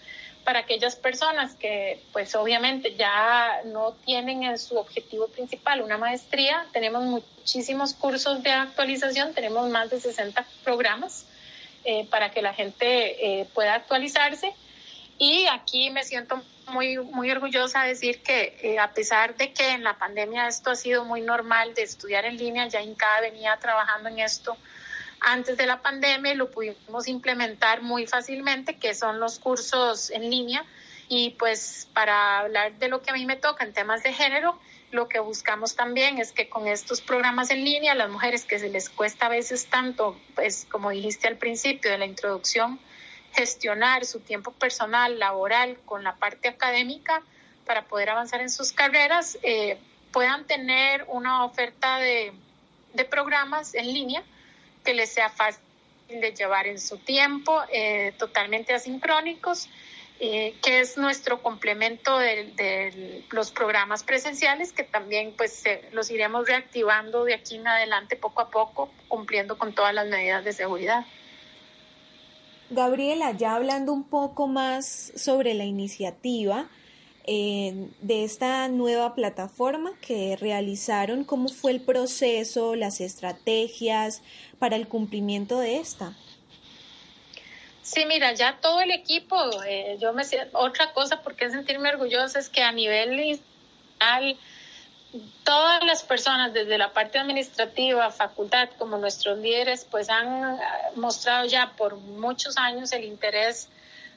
para aquellas personas que pues obviamente ya no tienen en su objetivo principal una maestría. Tenemos muchísimos cursos de actualización, tenemos más de 60 programas eh, para que la gente eh, pueda actualizarse. Y aquí me siento muy, muy orgullosa de decir que eh, a pesar de que en la pandemia esto ha sido muy normal de estudiar en línea, ya INCAA venía trabajando en esto antes de la pandemia lo pudimos implementar muy fácilmente, que son los cursos en línea. Y pues para hablar de lo que a mí me toca en temas de género, lo que buscamos también es que con estos programas en línea, las mujeres que se les cuesta a veces tanto, pues como dijiste al principio de la introducción, gestionar su tiempo personal, laboral con la parte académica para poder avanzar en sus carreras, eh, puedan tener una oferta de, de, programas en línea que les sea fácil de llevar en su tiempo, eh, totalmente asincrónicos eh, que es nuestro complemento de, los programas presenciales, que también pues los iremos reactivando de aquí en adelante poco a poco, cumpliendo con todas las medidas de seguridad. Gabriela, ya hablando un poco más sobre la iniciativa eh, de esta nueva plataforma que realizaron, ¿cómo fue el proceso, las estrategias para el cumplimiento de esta? Sí, mira, ya todo el equipo, eh, yo me otra cosa por qué sentirme orgullosa es que a nivel institucional, todas las personas, desde la parte administrativa, facultad, como nuestros líderes, pues han eh, mostrado ya por muchos años el interés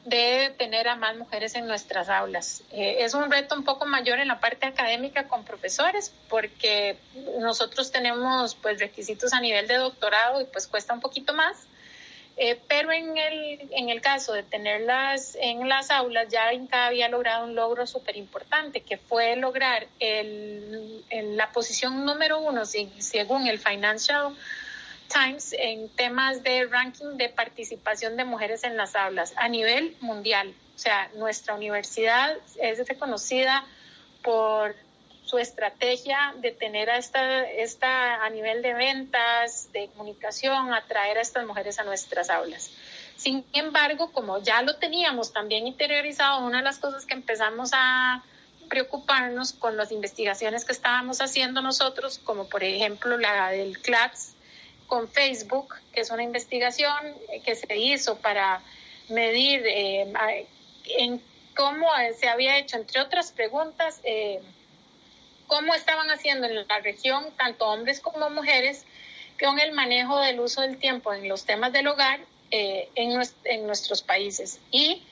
de tener a más mujeres en nuestras aulas. Eh, es un reto un poco mayor en la parte académica con profesores porque nosotros tenemos pues requisitos a nivel de doctorado y pues cuesta un poquito más eh, pero en el, en el caso de tenerlas en las aulas, ya Inca había logrado un logro súper importante, que fue lograr el, la posición número uno, según el Financial Times, en temas de ranking de participación de mujeres en las aulas a nivel mundial. O sea, nuestra universidad es reconocida por su estrategia de tener a esta, esta a nivel de ventas, de comunicación, atraer a estas mujeres a nuestras aulas. Sin embargo, como ya lo teníamos también interiorizado, una de las cosas que empezamos a preocuparnos con las investigaciones que estábamos haciendo nosotros, como por ejemplo la del CLATS con Facebook, que es una investigación que se hizo para medir eh, en cómo se había hecho, entre otras preguntas, eh, cómo estaban haciendo en la región, tanto hombres como mujeres, con el manejo del uso del tiempo en los temas del hogar eh, en, en, nuestros países. Y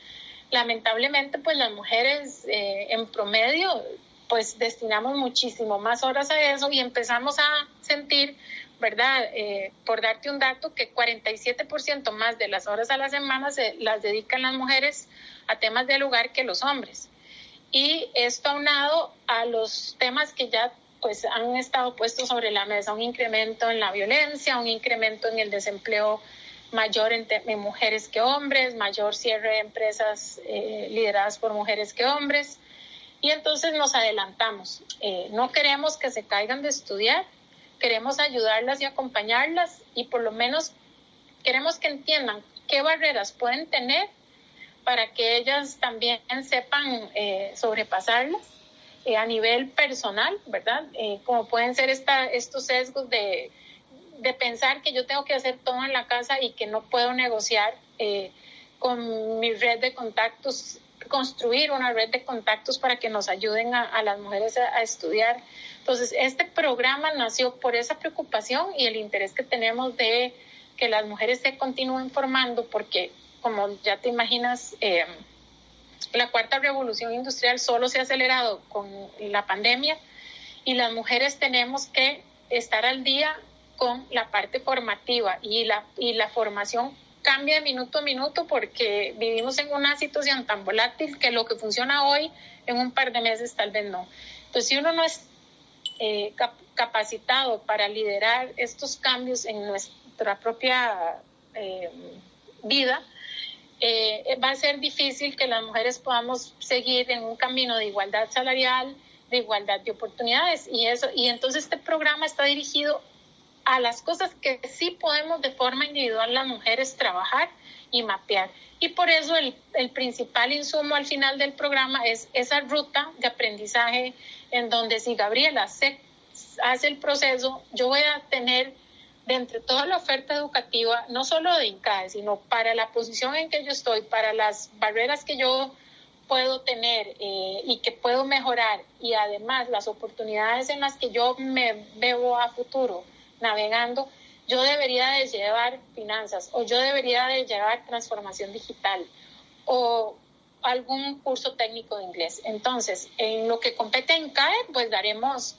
lamentablemente, pues las mujeres eh, en promedio, pues destinamos muchísimo más horas a eso y empezamos a sentir, ¿verdad? Eh, por darte un dato, que 47% más de las horas a la semana se las dedican las mujeres a temas del hogar que los hombres y esto aunado a los temas que ya pues han estado puestos sobre la mesa, un incremento en la violencia, un incremento en el desempleo mayor en, mujeres que hombres, mayor cierre de empresas eh, lideradas por mujeres que hombres. Y entonces nos adelantamos. Eh, no queremos que se caigan de estudiar, queremos ayudarlas y acompañarlas y por lo menos queremos que entiendan qué barreras pueden tener para que ellas también sepan eh, sobrepasarlas eh, a nivel personal, ¿verdad? Eh, como pueden ser esta, estos sesgos de, de, pensar que yo tengo que hacer todo en la casa y que no puedo negociar con mi red de contactos, construir una red de contactos para que nos ayuden a, las mujeres a estudiar. Entonces, este programa nació por esa preocupación y el interés que tenemos de que las mujeres se continúen formando porque como ya te imaginas, eh, la cuarta revolución industrial solo se ha acelerado con la pandemia y las mujeres tenemos que estar al día con la parte formativa y la, y la formación cambia de minuto a minuto porque vivimos en una situación tan volátil que lo que funciona hoy en un par de meses tal vez no. Entonces, si uno no es eh, capacitado para liderar estos cambios en nuestra propia eh, vida, eh, va a ser difícil que las mujeres podamos seguir en un camino de igualdad salarial, de igualdad de oportunidades. Y, eso, y entonces este programa está dirigido a las cosas que sí podemos de forma individual las mujeres trabajar y mapear. Y por eso el, el, principal insumo al final del programa es esa ruta de aprendizaje en donde si Gabriela se, hace el proceso, yo voy a tener de entre toda la oferta educativa, no solo de INCAE, sino para la posición en que yo estoy, para las barreras que yo puedo tener eh, y que puedo mejorar y además las oportunidades en las que yo me veo a futuro navegando, yo debería de llevar finanzas o yo debería de llevar transformación digital o algún curso técnico de inglés. Entonces, en lo que compete en CAE, pues daremos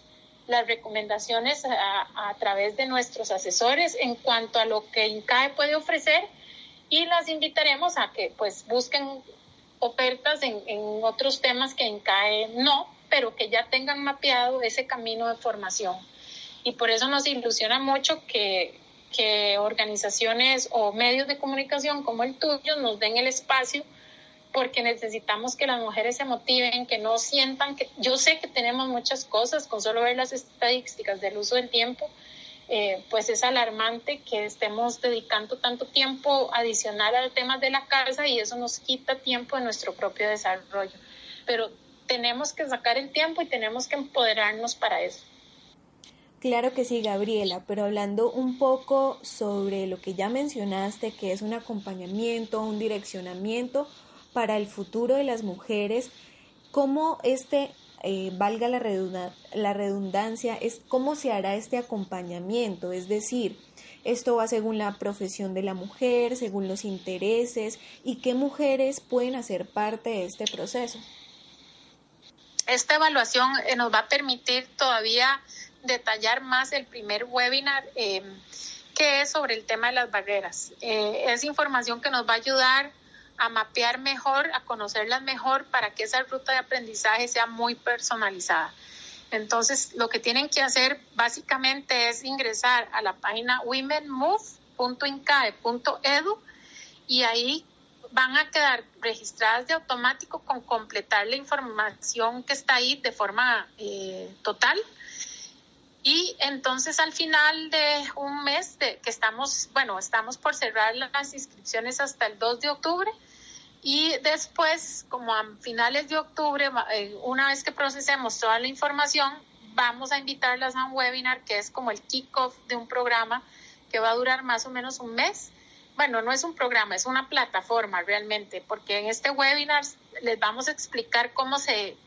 las recomendaciones a, a, través de nuestros asesores en cuanto a lo que INCAE puede ofrecer y las invitaremos a que pues busquen ofertas en, en otros temas que INCAE no, pero que ya tengan mapeado ese camino de formación. Y por eso nos ilusiona mucho que, que organizaciones o medios de comunicación como el tuyo nos den el espacio porque necesitamos que las mujeres se motiven, que no sientan que yo sé que tenemos muchas cosas, con solo ver las estadísticas del uso del tiempo, eh, pues es alarmante que estemos dedicando tanto tiempo adicional al tema de la casa y eso nos quita tiempo de nuestro propio desarrollo. Pero tenemos que sacar el tiempo y tenemos que empoderarnos para eso. Claro que sí, Gabriela, pero hablando un poco sobre lo que ya mencionaste, que es un acompañamiento, un direccionamiento para el futuro de las mujeres, cómo este, eh, valga la, la redundancia, es cómo se hará este acompañamiento, es decir, esto va según la profesión de la mujer, según los intereses y qué mujeres pueden hacer parte de este proceso. Esta evaluación eh, nos va a permitir todavía detallar más el primer webinar eh, que es sobre el tema de las barreras. es información que nos va a ayudar a mapear mejor, a conocerlas mejor para que esa ruta de aprendizaje sea muy personalizada. Entonces, lo que tienen que hacer básicamente es ingresar a la página womenmove.incae.edu y ahí van a quedar registradas de automático con completar la información que está ahí de forma eh, total. Y entonces al final de un mes de, que estamos, bueno, estamos por cerrar las inscripciones hasta el 2 de octubre, y después, como a finales de octubre, eh, una vez que procesemos toda la información, vamos a invitarlas a un webinar que es como el kickoff de un programa que va a durar más o menos un mes. Bueno, no es un programa, es una plataforma realmente, porque en este webinar les vamos a explicar cómo se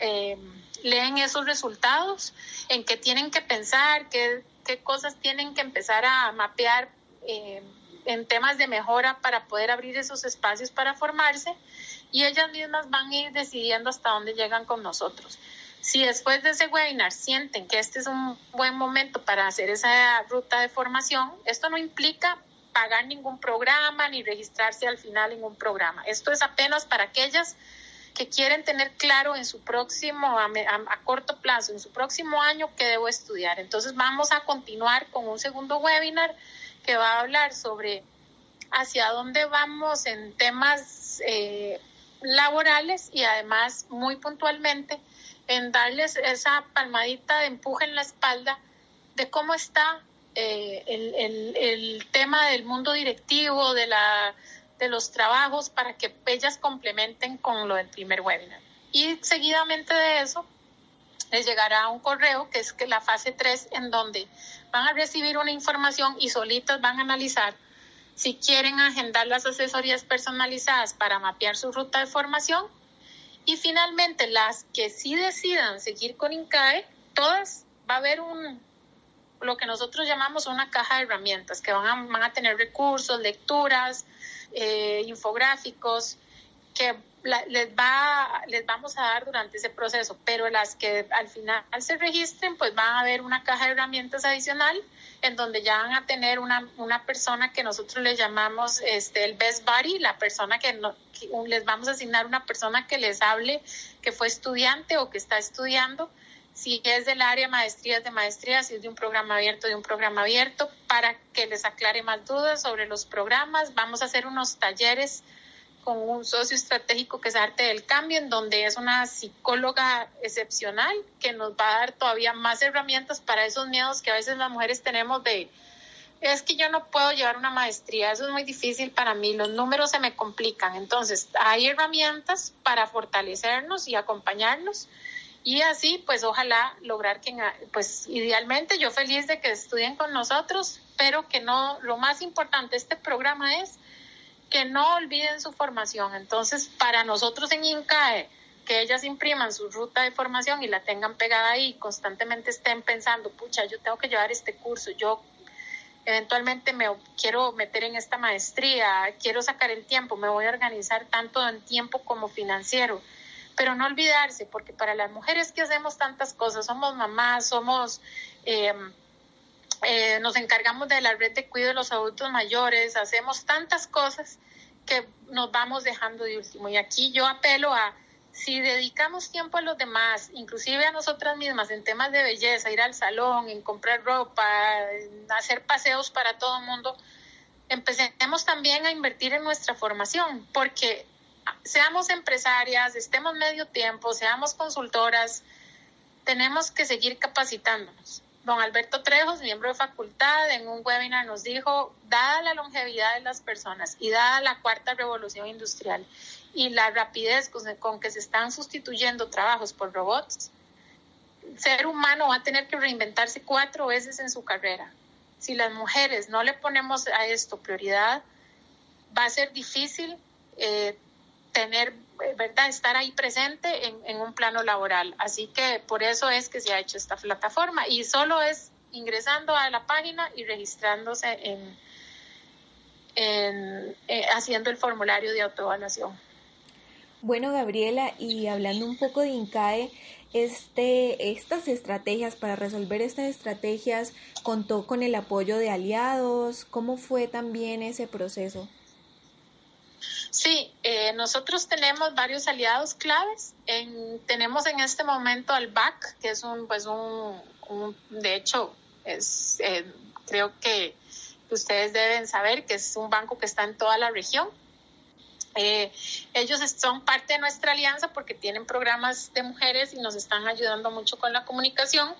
eh, leen esos resultados, en qué tienen que pensar, qué, qué cosas tienen que empezar a mapear. Eh, en temas de mejora para poder abrir esos espacios para formarse y ellas mismas van a ir decidiendo hasta dónde llegan con nosotros. Si después de ese webinar sienten que este es un buen momento para hacer esa ruta de formación, esto no implica pagar ningún programa ni registrarse al final en un programa. Esto es apenas para aquellas que quieren tener claro en su próximo, a, a, corto plazo, en su próximo año, qué debo estudiar. Entonces vamos a continuar con un segundo webinar que va a hablar sobre hacia dónde vamos en temas eh, laborales y además muy puntualmente en darles esa palmadita de empuje en la espalda de cómo está eh, el, el, tema del mundo directivo, de, la, de los trabajos, para que ellas complementen con lo del primer webinar. Y seguidamente de eso, les llegará un correo que es que la fase 3 en donde van a recibir una información y solitas van a analizar si quieren agendar las asesorías personalizadas para mapear su ruta de formación. Y finalmente, las que sí decidan seguir con INCAE, todas va a haber un, lo que nosotros llamamos una caja de herramientas, que van a, van a tener recursos, lecturas, eh, infográficos, que les, va, les vamos a dar durante ese proceso, pero las que al final se registren, pues van a haber una caja de herramientas adicional en donde ya van a tener una, una persona que nosotros le llamamos este, el best buddy, la persona que, no, les vamos a asignar una persona que les hable, que fue estudiante o que está estudiando, si es del área maestrías de maestrías, si es de un programa abierto, de un programa abierto, para que les aclare más dudas sobre los programas. Vamos a hacer unos talleres con un socio estratégico que es Arte del Cambio, en donde es una psicóloga excepcional que nos va a dar todavía más herramientas para esos miedos que a veces las mujeres tenemos de, es que yo no puedo llevar una maestría, eso es muy difícil para mí, los números se me complican. Entonces, hay herramientas para fortalecernos y acompañarnos. Y así, pues ojalá lograr que, pues idealmente yo feliz de que estudien con nosotros, pero que no, lo más importante, este programa es que no olviden su formación. Entonces, para nosotros en INCAE, que ellas impriman su ruta de formación y la tengan pegada ahí, constantemente estén pensando, pucha, yo tengo que llevar este curso, yo eventualmente me quiero meter en esta maestría, quiero sacar el tiempo, me voy a organizar tanto en tiempo como financiero. Pero no olvidarse, porque para las mujeres que hacemos tantas cosas, somos mamás, somos, eh, eh, nos encargamos de la red de cuidado de los adultos mayores, hacemos tantas cosas que nos vamos dejando de último. Y aquí yo apelo a si dedicamos tiempo a los demás, inclusive a nosotras mismas, en temas de belleza, ir al salón, en comprar ropa, en hacer paseos para todo el mundo, empecemos también a invertir en nuestra formación, porque seamos empresarias, estemos medio tiempo, seamos consultoras, tenemos que seguir capacitándonos. Don Alberto Trejos, miembro de facultad, en un webinar nos dijo, dada la longevidad de las personas y dada la cuarta revolución industrial y la rapidez con, que se están sustituyendo trabajos por robots, ser humano va a tener que reinventarse cuatro veces en su carrera. Si las mujeres no le ponemos a esto prioridad, va a ser difícil eh, tener, ¿verdad?, estar ahí presente en, un plano laboral. Así que por eso es que se ha hecho esta plataforma y solo es ingresando a la página y registrándose en, en eh, haciendo el formulario de autoevaluación. Bueno, Gabriela, y hablando un poco de INCAE, este, estas estrategias, para resolver estas estrategias, contó con el apoyo de aliados. ¿Cómo fue también ese proceso? Sí, eh, nosotros tenemos varios aliados claves. tenemos en este momento al BAC, que es un, pues un, de hecho, es, eh, creo que ustedes deben saber que es un banco que está en toda la región. Eh, ellos son parte de nuestra alianza porque tienen programas de mujeres y nos están ayudando mucho con la comunicación.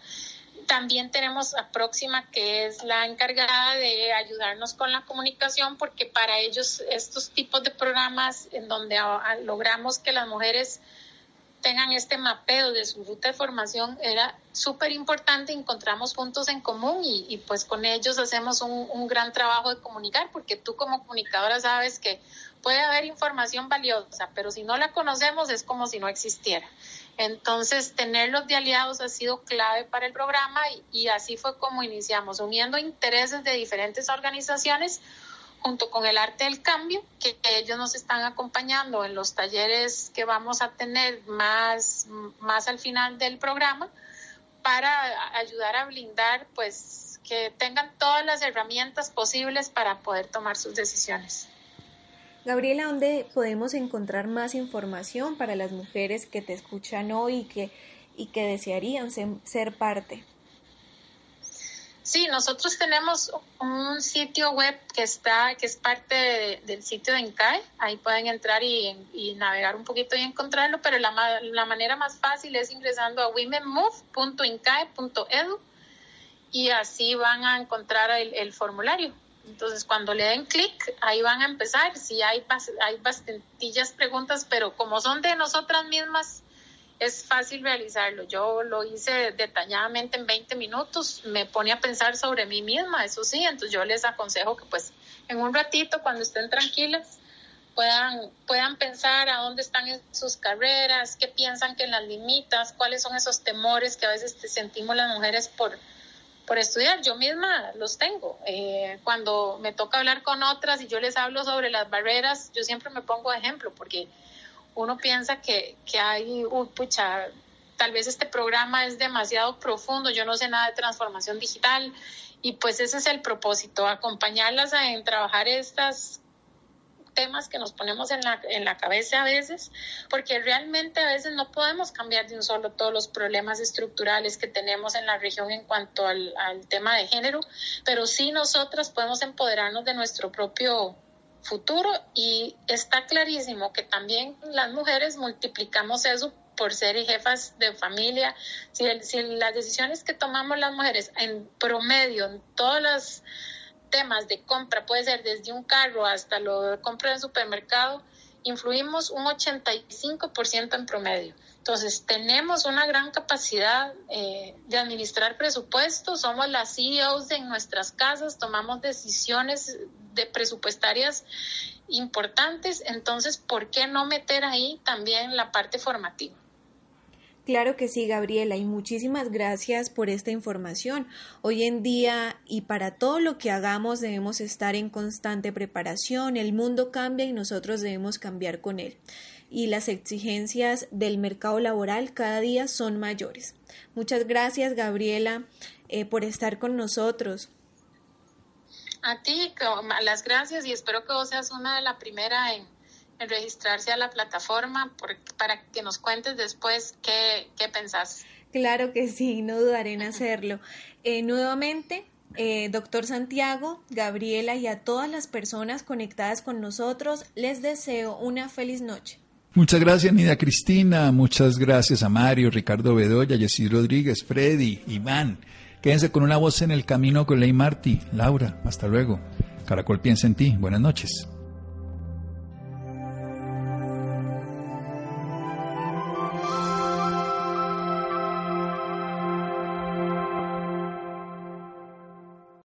También tenemos a Próxima, que es la encargada de ayudarnos con la comunicación, porque para ellos estos tipos de programas en donde logramos que las mujeres tengan este mapeo de su ruta de formación era súper importante, encontramos puntos en común y, pues con ellos hacemos un, un, gran trabajo de comunicar, porque tú como comunicadora sabes que puede haber información valiosa, pero si no la conocemos es como si no existiera. Entonces, tenerlos de aliados ha sido clave para el programa y, así fue como iniciamos, uniendo intereses de diferentes organizaciones junto con el arte del cambio, que, ellos nos están acompañando en los talleres que vamos a tener más, más al final del programa para ayudar a blindar, pues, que tengan todas las herramientas posibles para poder tomar sus decisiones. Gabriela, ¿dónde podemos encontrar más información para las mujeres que te escuchan hoy y que, y que desearían ser parte? Sí, nosotros tenemos un sitio web que está, que es parte del sitio de INCAE. Ahí pueden entrar y, navegar un poquito y encontrarlo, pero la, manera más fácil es ingresando a womenmove.incae.edu y así van a encontrar el, formulario. Entonces, cuando le den clic, ahí van a empezar. Si hay, hay bastantillas preguntas, pero como son de nosotras mismas, es fácil realizarlo. Yo lo hice detalladamente en 20 minutos, me pone a pensar sobre mí misma, eso sí, entonces yo les aconsejo que pues en un ratito cuando estén tranquilas puedan, puedan pensar a dónde están en sus carreras, qué piensan que las limitas, cuáles son esos temores que a veces sentimos las mujeres por, por estudiar. Yo misma los tengo. Eh, cuando me toca hablar con otras y yo les hablo sobre las barreras, yo siempre me pongo ejemplo porque uno piensa que, que hay, uy, pucha, tal vez este programa es demasiado profundo, yo no sé nada de transformación digital y pues ese es el propósito, acompañarlas en trabajar estos temas que nos ponemos en la, en la cabeza a veces, porque realmente a veces no podemos cambiar de un solo todos los problemas estructurales que tenemos en la región en cuanto al, al tema de género, pero sí nosotras podemos empoderarnos de nuestro propio futuro y está clarísimo que también las mujeres multiplicamos eso por ser jefas de familia. Si, si las decisiones que tomamos las mujeres en promedio, en todos los temas de compra, puede ser desde un carro hasta lo de compra en supermercado, influimos un 85% en promedio. Entonces, tenemos una gran capacidad eh, de administrar presupuestos, somos las CEOs en nuestras casas, tomamos decisiones de presupuestarias importantes, entonces, ¿por qué no meter ahí también la parte formativa? Claro que sí, Gabriela, y muchísimas gracias por esta información. Hoy en día y para todo lo que hagamos debemos estar en constante preparación. El mundo cambia y nosotros debemos cambiar con él. Y las exigencias del mercado laboral cada día son mayores. Muchas gracias, Gabriela, eh, por estar con nosotros. A ti, las gracias y espero que vos seas una de las primeras en registrarse a la plataforma para que nos cuentes después qué, qué pensás. Claro que sí, no dudaré en hacerlo. Eh, nuevamente, eh, doctor Santiago, Gabriela y a todas las personas conectadas con nosotros, les deseo una feliz noche. Muchas gracias, Nida Cristina. Muchas gracias a Mario, Ricardo Bedoya, Jessy Rodríguez, Freddy, Iván. Quédense con una voz en el camino con Ley Marty. Laura, hasta luego. Caracol piensa en ti. Buenas noches.